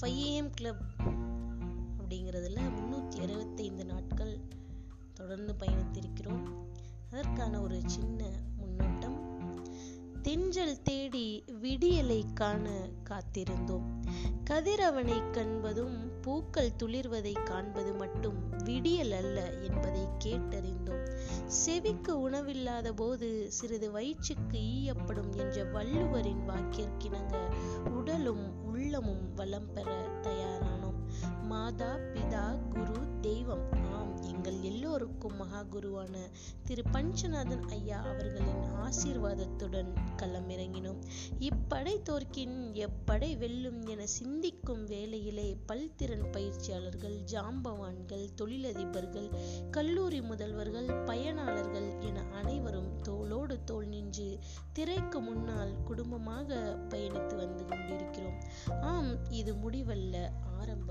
ஃபைஏஎம் club அப்படிங்கிறதுல முந்நூற்றி அறுபத்தைந்து நாட்கள் தொடர்ந்து பயணித்திருக்கிறோம். அதற்கான ஒரு சின்ன முன்னோட்டம். தென்றல் தேடி விடியலை காண காத்திருந்தோம். கதிரவனை கண்பதும் பூக்கள் துளிர்வதை காண்பது மட்டும் விடியல் அல்ல என்பதை கேட்டறிந்தோம். செவிக்கு உணவில்லாத போது சிறிது வயிற்றுக்கு ஈயப்படும் என்ற வள்ளுவரின் வாக்கிற்கிணங்க உடலும் உள்ளமும் வளம் பெற தயாரானோம். மாதா பிதா குரு தெய்வம் ஆம் எங்கள் எல்லோருக்கும் மகா குருவான திரு பஞ்சநாதன் ஐயா அவர்களின் ஆசீர்வாதத்துடன் களமிறங்கினோம். இப்படை தோற்கின் எப்படை வெல்லும் என சிந்திக்கும் வேளையிலே பல்திறன் பயிற்சியாளர்கள் ஜாம்பவான்கள் தொழிலதிபர்கள் கல்லூரி முதல்வர்கள் பயனாளர்கள் என அனைவரும் தோளோடு தோல் நின்று திரைக்கு முன்னால் குடும்பமாக பயணித்து வந்து கொண்டிருக்கிறோம். இது முடிவல்ல ஆரம்பம்.